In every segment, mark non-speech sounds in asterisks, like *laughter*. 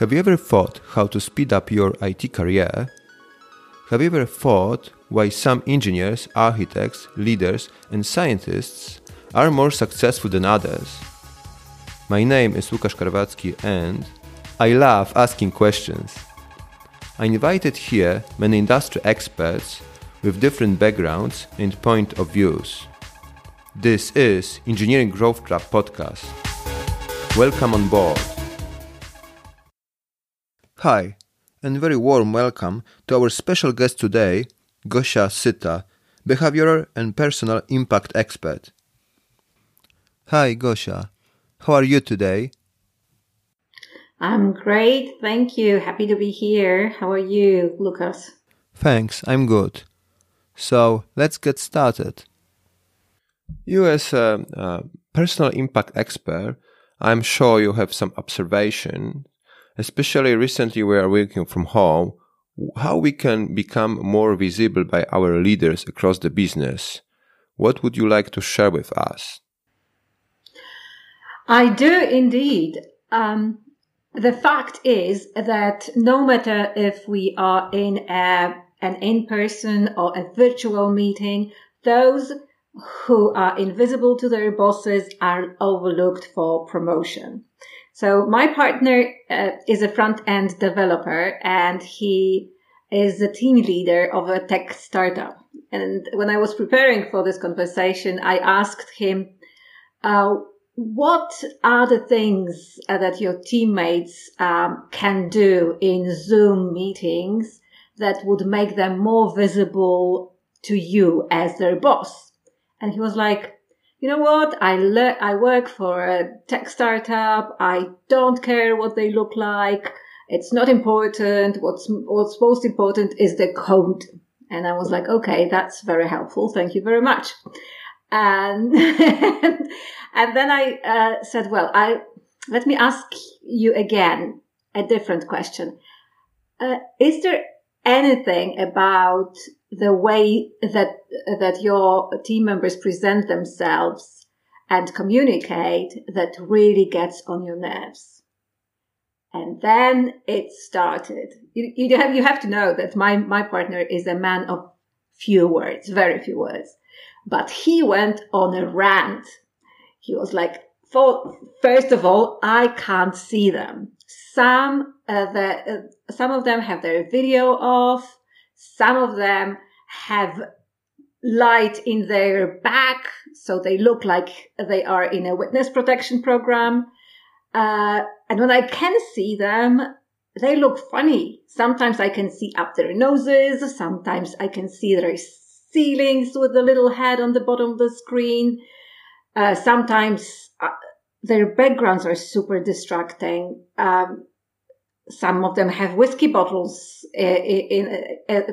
Have you ever thought how to speed up your IT career? Have you ever thought why some engineers, architects, leaders, and scientists are more successful than others? My name is Łukasz Karwacki and I love asking questions. I invited here many industry experts with different backgrounds and point of views. This is Engineering Growth Club podcast. Welcome on board. Hi, and very warm welcome to our special guest today, Gosia Syta, behavioral and personal impact expert. Hi, Gosia. How are you today? I'm great, thank you. Happy to be here. How are you, Lucas? Thanks, I'm good. So let's get started. You, as a, a personal impact expert, I'm sure you have some observation especially recently we are working from home, how we can become more visible by our leaders across the business. What would you like to share with us? I do indeed. Um, the fact is that no matter if we are in a, an in-person or a virtual meeting, those who are invisible to their bosses are overlooked for promotion. So my partner uh, is a front end developer and he is a team leader of a tech startup. And when I was preparing for this conversation, I asked him, uh, what are the things uh, that your teammates um, can do in Zoom meetings that would make them more visible to you as their boss? And he was like, you know what? I le- I work for a tech startup. I don't care what they look like. It's not important. What's, what's most important is the code. And I was like, okay, that's very helpful. Thank you very much. And, *laughs* and then I uh, said, well, I, let me ask you again a different question. Uh, is there anything about the way that that your team members present themselves and communicate that really gets on your nerves. And then it started. You, you, have, you have to know that my, my partner is a man of few words, very few words. But he went on a rant. He was like, for, first of all, I can't see them. Some, uh, the, uh, some of them have their video off. Some of them have light in their back, so they look like they are in a witness protection program. Uh, and when I can see them, they look funny. Sometimes I can see up their noses. Sometimes I can see their ceilings with the little head on the bottom of the screen. Uh, sometimes uh, their backgrounds are super distracting. Um, some of them have whiskey bottles uh, in, in, uh, uh,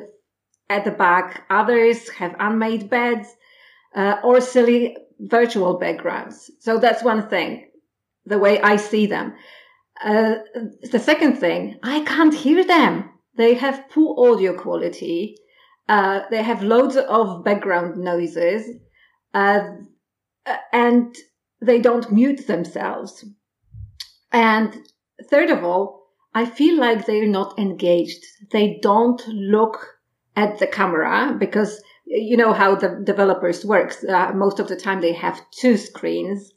at the back. Others have unmade beds uh, or silly virtual backgrounds. So that's one thing, the way I see them. Uh, the second thing, I can't hear them. They have poor audio quality. Uh, they have loads of background noises. and they don't mute themselves. And third of all, I feel like they're not engaged. They don't look at the camera because you know how the developers works. Uh, most of the time they have two screens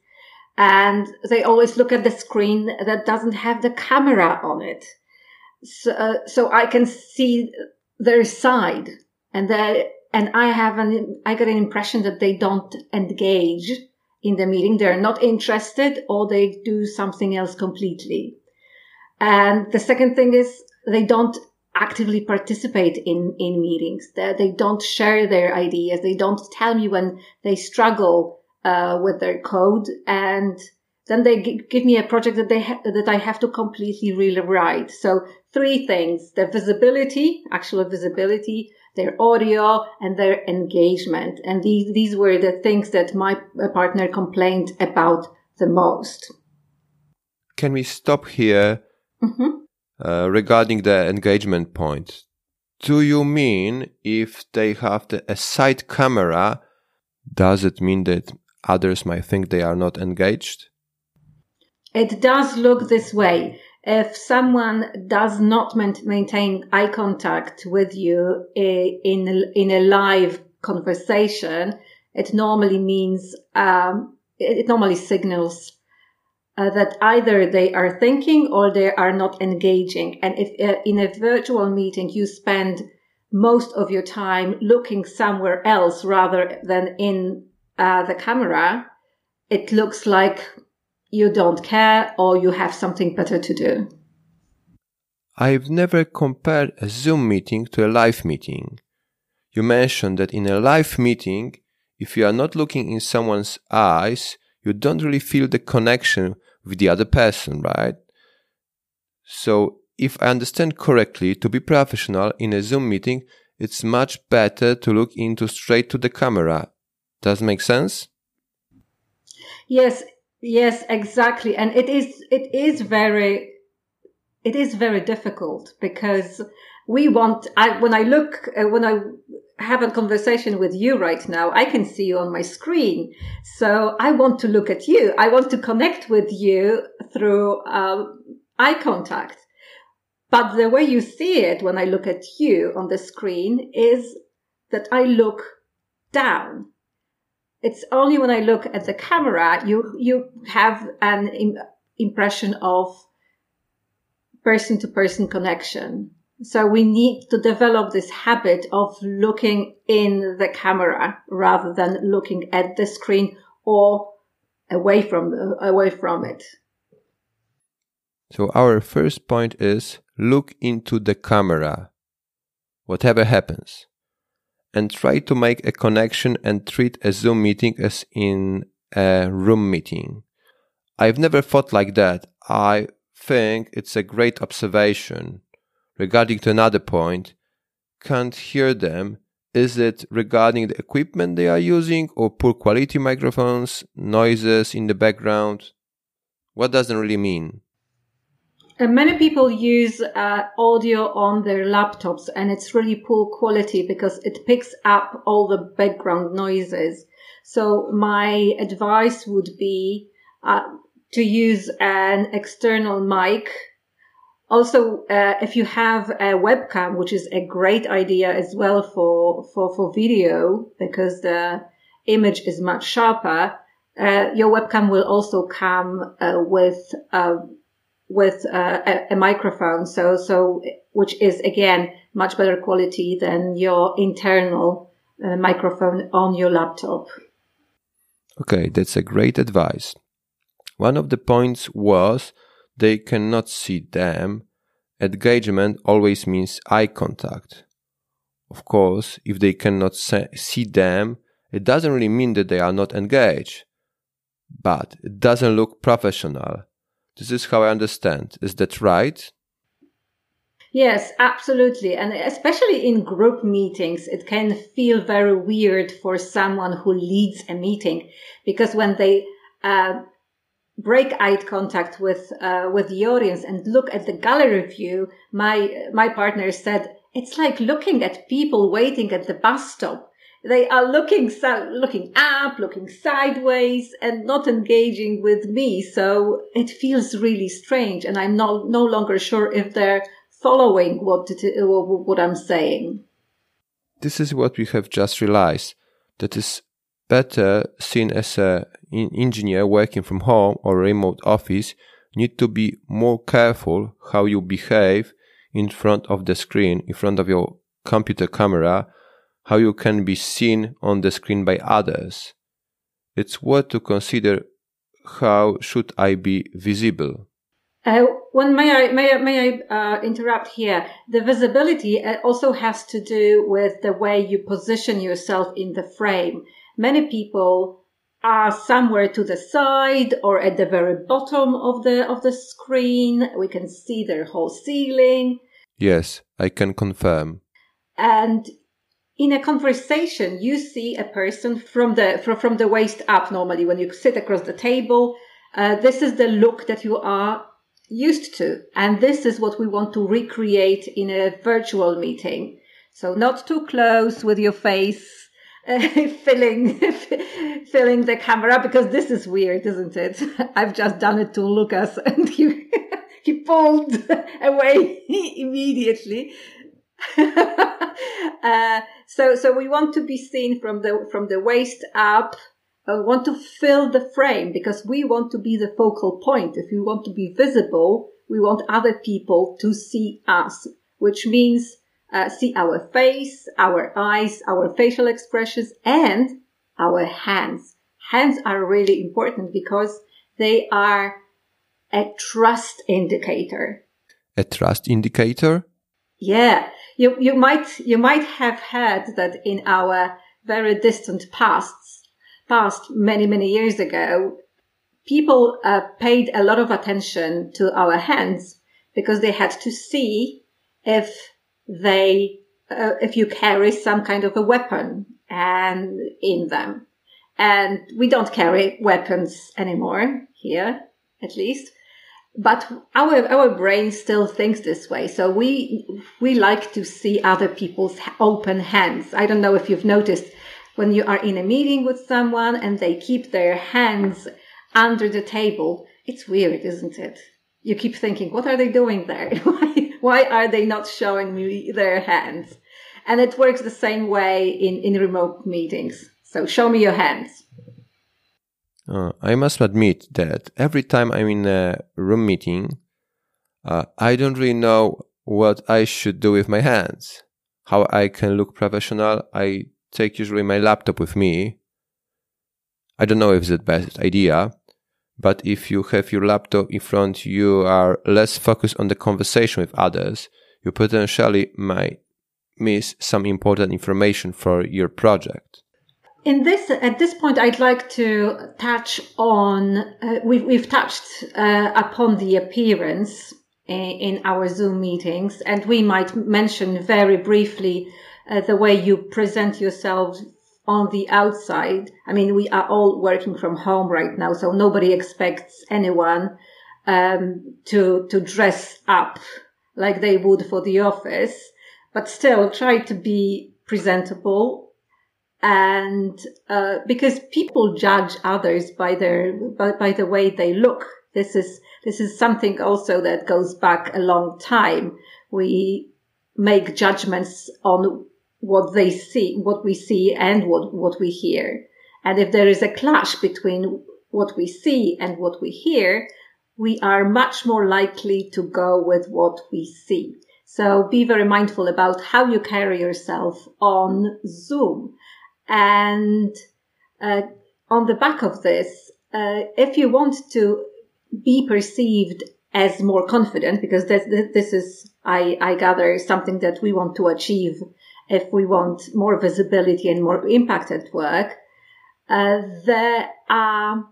and they always look at the screen that doesn't have the camera on it. So, uh, so I can see their side and they, and I have an, I get an impression that they don't engage in the meeting. They're not interested or they do something else completely. And the second thing is they don't actively participate in, in meetings. They, they don't share their ideas. They don't tell me when they struggle uh, with their code. And then they g- give me a project that they ha- that I have to completely rewrite. So three things: their visibility, actual visibility, their audio, and their engagement. And these these were the things that my partner complained about the most. Can we stop here? Mm-hmm. Uh, regarding the engagement point, do you mean if they have the, a side camera, does it mean that others might think they are not engaged? It does look this way. if someone does not maintain eye contact with you in in a live conversation, it normally means um, it normally signals uh, that either they are thinking or they are not engaging. And if uh, in a virtual meeting you spend most of your time looking somewhere else rather than in uh, the camera, it looks like you don't care or you have something better to do. I've never compared a Zoom meeting to a live meeting. You mentioned that in a live meeting, if you are not looking in someone's eyes, you don't really feel the connection with the other person, right? So, if I understand correctly, to be professional in a Zoom meeting, it's much better to look into straight to the camera. Does make sense? Yes, yes, exactly. And it is, it is very, it is very difficult because we want, I, when I look, uh, when I have a conversation with you right now, I can see you on my screen. So I want to look at you. I want to connect with you through uh, eye contact. But the way you see it when I look at you on the screen is that I look down. It's only when I look at the camera, you, you have an Im- impression of person to person connection. So we need to develop this habit of looking in the camera rather than looking at the screen or away from away from it. So our first point is look into the camera, whatever happens, and try to make a connection and treat a Zoom meeting as in a room meeting. I've never thought like that. I think it's a great observation regarding to another point, can't hear them. Is it regarding the equipment they are using or poor quality microphones, noises in the background? What does it really mean? Uh, many people use uh, audio on their laptops and it's really poor quality because it picks up all the background noises. So my advice would be uh, to use an external mic also, uh, if you have a webcam, which is a great idea as well for, for, for video because the image is much sharper, uh, your webcam will also come uh, with uh, with uh, a, a, microphone, so so which is again much better quality than your internal uh, microphone on your laptop. Okay, that's a great advice. One of the points was they cannot see them, engagement always means eye contact. Of course, if they cannot see them, it doesn't really mean that they are not engaged. But it doesn't look professional. This is how I understand. Is that right? Yes, absolutely. And especially in group meetings, it can feel very weird for someone who leads a meeting because when they uh, break eye contact with uh, with the audience and look at the gallery view, my my partner said it's like looking at people waiting at the bus stop. They are looking so, looking up, looking sideways, and not engaging with me. So it feels really strange, and I'm no no longer sure if they're following what what I'm saying. This is what we have just realized. That is better seen as a engineer working from home or remote office need to be more careful how you behave in front of the screen, in front of your computer camera, how you can be seen on the screen by others. It's worth to consider how should I be visible. Uh, when may I may I, may I uh, interrupt here? The visibility uh, also has to do with the way you position yourself in the frame. Many people are somewhere to the side or at the very bottom of the of the screen. We can see their whole ceiling. Yes, I can confirm. And in a conversation, you see a person from the from, from the waist up. Normally, when you sit across the table, uh, this is the look that you are used to, and this is what we want to recreate in a virtual meeting. So, not too close with your face *laughs* filling *laughs* filling the camera because this is weird, isn't it? *laughs* I've just done it to Lucas, and he he pulled away immediately. uh, so, so we want to be seen from the from the waist up. Uh, want to fill the frame because we want to be the focal point. If we want to be visible, we want other people to see us, which means uh, see our face, our eyes, our facial expressions, and our hands. Hands are really important because they are a trust indicator. A trust indicator? Yeah. You, you might, you might have heard that in our very distant pasts, past many, many years ago, people uh, paid a lot of attention to our hands because they had to see if they, uh, if you carry some kind of a weapon and in them. And we don't carry weapons anymore here, at least. But our, our brain still thinks this way. So we, we like to see other people's open hands. I don't know if you've noticed when you are in a meeting with someone and they keep their hands under the table. It's weird, isn't it? You keep thinking, what are they doing there? *laughs* why, why are they not showing me their hands? And it works the same way in, in remote meetings. So show me your hands. Uh, I must admit that every time I'm in a room meeting, uh, I don't really know what I should do with my hands. How I can look professional. I take usually my laptop with me. I don't know if it's the best idea, but if you have your laptop in front, you are less focused on the conversation with others. You potentially might miss some important information for your project. In this, at this point, I'd like to touch on, uh, we've, we've touched uh, upon the appearance in, in, our Zoom meetings, and we might mention very briefly uh, the way you present yourself on the outside. I mean, we are all working from home right now, so nobody expects anyone um, to to dress up like they would for the office. But still try to be presentable and uh, because people judge others by their by, by the way they look. This is this is something also that goes back a long time. We make judgments on what they see what we see and what what we hear and if there is a clash between what we see and what we hear we are much more likely to go with what we see so be very mindful about how you carry yourself on Zoom. And uh, on the back of this, uh, if you want to be perceived as more confident, because this, this is, I, I gather, something that we want to achieve if we want more visibility and more impact at work, uh, there are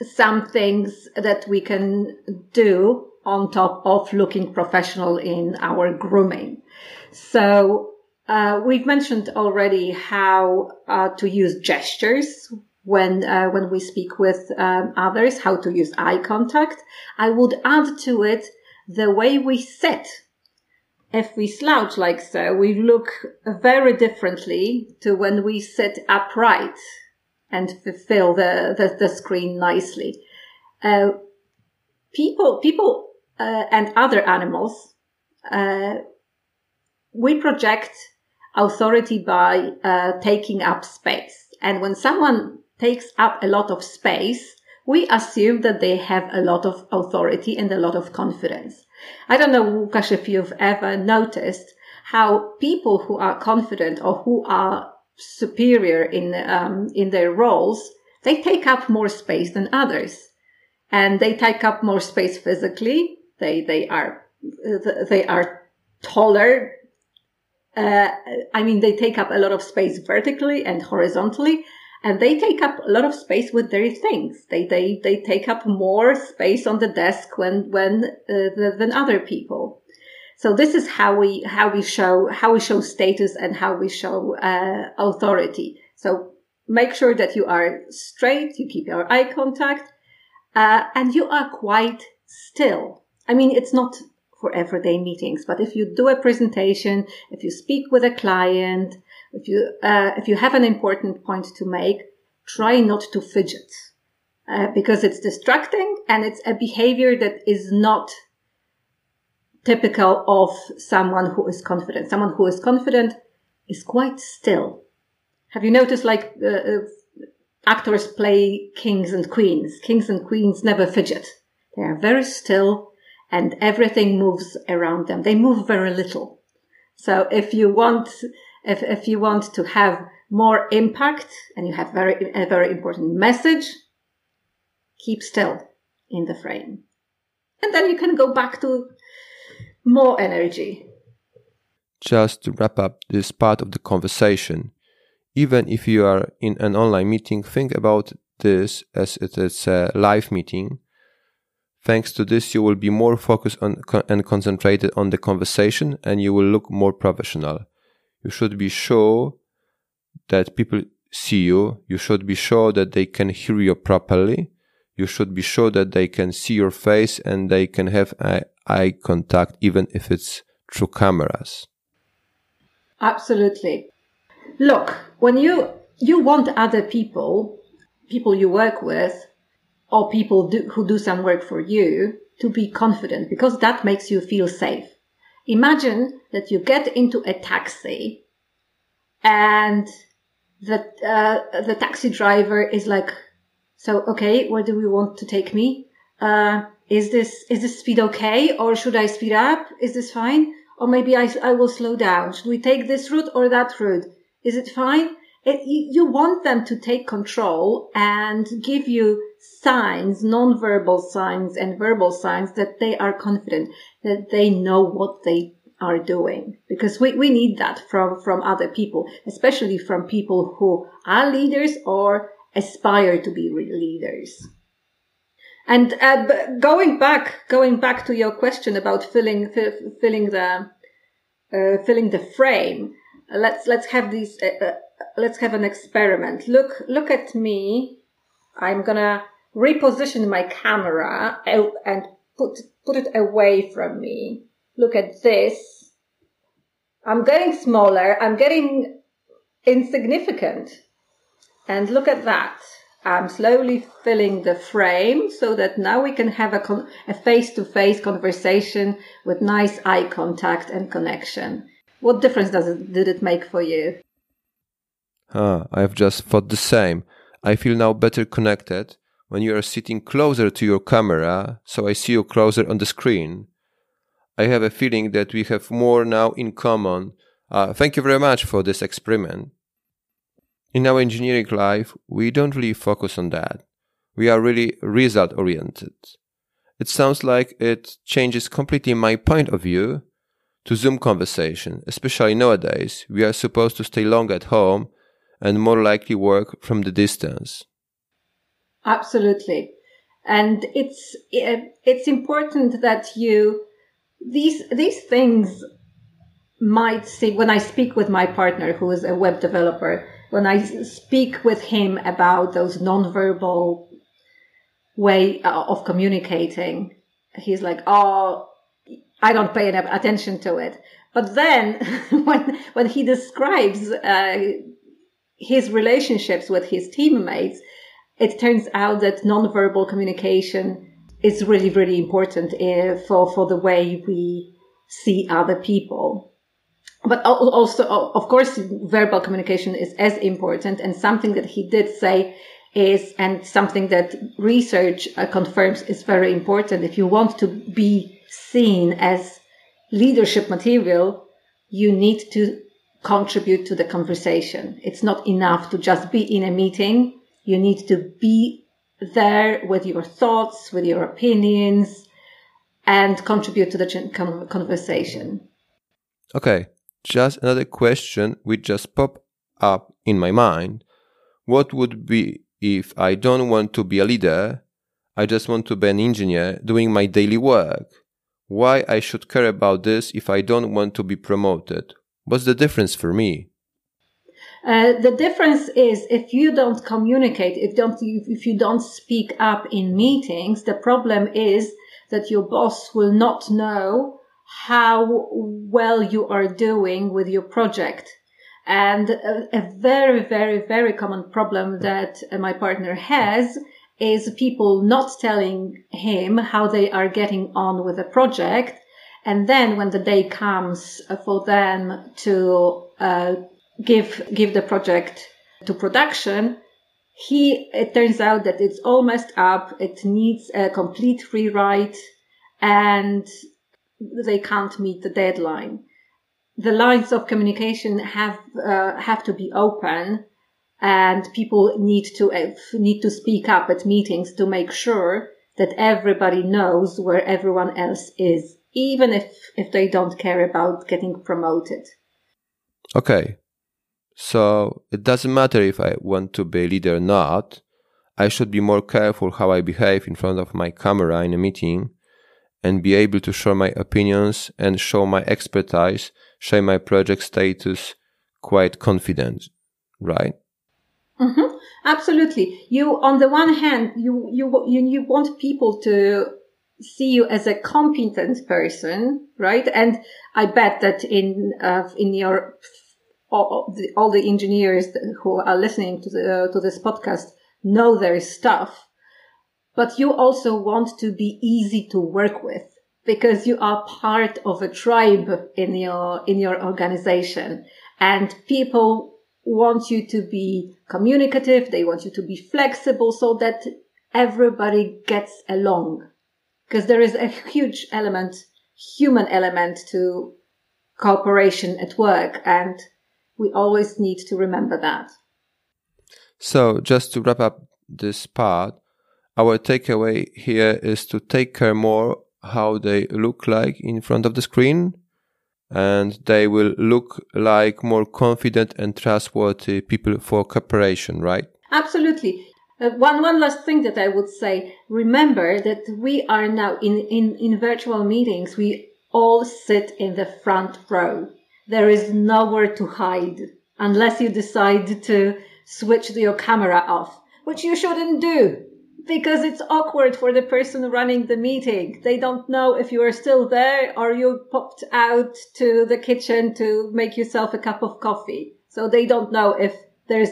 some things that we can do on top of looking professional in our grooming. So uh, we've mentioned already how uh, to use gestures when uh, when we speak with um, others, how to use eye contact. I would add to it the way we sit. If we slouch like so, we look very differently to when we sit upright and fill the, the, the screen nicely. Uh, people people uh, and other animals, uh, we project authority by uh, taking up space. And when someone takes up a lot of space, we assume that they have a lot of authority and a lot of confidence. I don't know, Łukasz, if you've ever noticed how people who are confident or who are superior in um, in their roles, they take up more space than others, and they take up more space physically, they they are they are taller. Uh, I mean, they take up a lot of space vertically and horizontally, and they take up a lot of space with their things. They they they take up more space on the desk when when uh, than other people. So this is how we how we show how we show status and how we show uh, authority. So make sure that you are straight, you keep your eye contact, uh, and you are quite still. I mean, it's not for everyday meetings, but if you do a presentation, if you speak with a client, if you uh, if you have an important point to make, try not to fidget. uh, because it's distracting and it's a behavior that is not typical of someone who is confident. Someone who is confident is quite still. Have you noticed like uh, actors play kings and queens? Kings and queens never fidget. They are very still and everything moves around them. They move very little. So if you want, if, if you want to have more impact and you have very, a very important message, keep still in the frame. And then you can go back to more energy. Just to wrap up this part of the conversation, even if you are in an online meeting, think about this as it is a live meeting. Thanks to this, you will be more focused on and concentrated on the conversation and you will look more professional. You should be sure that people see you. You should be sure that they can hear you properly. You should be sure that they can see your face and they can have eye contact, even if it's through cameras. Absolutely. Look, when you, you want other people, people you work with, or people do, who do some work for you to be confident because that makes you feel safe. Imagine that you get into a taxi and the, uh, the taxi driver is like, so, okay, where do we want to take me? Uh, is this, is this speed okay? Or should I speed up? Is this fine? Or maybe I, I will slow down. Should we take this route or that route? Is it fine? It, you want them to take control and give you signs, non-verbal signs and verbal signs that they are confident, that they know what they are doing. Because we, we need that from, from other people, especially from people who are leaders or aspire to be leaders. And uh, going back, going back to your question about filling, filling the, uh, filling the frame, let's, let's have these, uh, uh, let's have an experiment. Look, look at me. I'm gonna reposition my camera and put, put it away from me. Look at this. I'm getting smaller. I'm getting insignificant. And look at that. I'm slowly filling the frame so that now we can have a, con- a face-to-face conversation with nice eye contact and connection. What difference does it, did it make for you? Ah, I've just thought the same. I feel now better connected when you are sitting closer to your camera, so I see you closer on the screen. I have a feeling that we have more now in common. Uh, thank you very much for this experiment. In our engineering life, we don't really focus on that. We are really result oriented. It sounds like it changes completely my point of view to Zoom conversation, especially nowadays. We are supposed to stay long at home and more likely work from the distance. Absolutely. And it's, it's important that you, these, these things might see, when I speak with my partner who is a web developer, when I speak with him about those nonverbal way uh, of communicating, he's like, "Oh, I don't pay enough attention to it." But then, *laughs* when when he describes uh, his relationships with his teammates, it turns out that nonverbal communication is really, really important uh, for for the way we see other people but also, of course, verbal communication is as important. And something that he did say is, and something that research uh, confirms is very important. If you want to be seen as leadership material, you need to contribute to the conversation. It's not enough to just be in a meeting. You need to be there with your thoughts, with your opinions, and contribute to the conversation. Okay, just another question which just popped up in my mind. What would be if I don't want to be a leader? I just want to be an engineer doing my daily work. Why I should care about this if I don't want to be promoted? What's the difference for me? Uh, the difference is if you don't communicate, if don't if you don't speak up in meetings, the problem is that your boss will not know how well you are doing with your project. And a, a very, very, very common problem that my partner has is people not telling him how they are getting on with the project. And then when the day comes for them to uh, give give the project to production, he it turns out that it's all messed up. It needs a complete rewrite, and they can't meet the deadline. The lines of communication have uh, have to be open and people need to uh, need to speak up at meetings to make sure that everybody knows where everyone else is even if if they don't care about getting promoted. Okay. So it doesn't matter if i want to be a leader or not. I should be more careful how i behave in front of my camera in a meeting and be able to share my opinions and show my expertise share my project status quite confident right Mm-hmm. Absolutely. You, on the one hand, you, you, you, want people to see you as a competent person, right? And I bet that in, uh, in your, all the, all the, engineers who are listening to the, uh, to this podcast know their stuff, but you also want to be easy to work with because you are part of a tribe in your, in your organization and people want you to be communicative. They want you to be flexible so that everybody gets along. Because there is a huge element, human element to cooperation at work. And we always need to remember that. So just to wrap up this part, our takeaway here is to take care more how they look like in front of the screen and they will look like more confident and trustworthy people for cooperation, right? Absolutely. Uh, one one last thing that I would say: remember that we are now in in in virtual meetings. We all sit in the front row. There is nowhere to hide unless you decide to switch your camera off, which you shouldn't do because it's awkward for the person running the meeting. They don't know if you are still there or you popped out to the kitchen to make yourself a cup of coffee. So they don't know if there's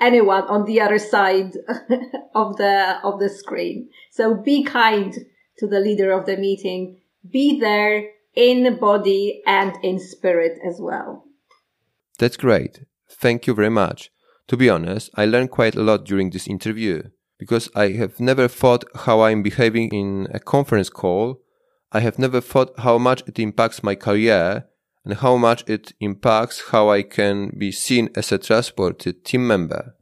anyone on the other side *laughs* of the, of the screen. So be kind to the leader of the meeting. Be there in body and in spirit as well. That's great. Thank you very much. To be honest, I learned quite a lot during this interview because I have never thought how I'm behaving in a conference call. I have never thought how much it impacts my career and how much it impacts how I can be seen as a trustworthy team member.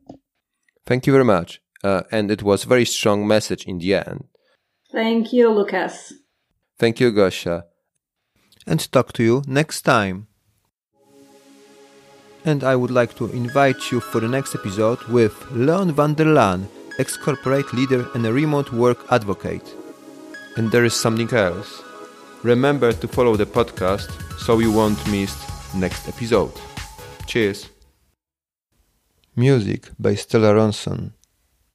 Thank you very much. Uh, and it was a very strong message in the end. Thank you, Lucas. Thank you, Gosia. And talk to you next time. And I would like to invite you for the next episode with Leon van der Laan ex corporate leader and a remote work advocate. And there is something else. Remember to follow the podcast so you won't miss next episode. Cheers. Music by Stella Ronson.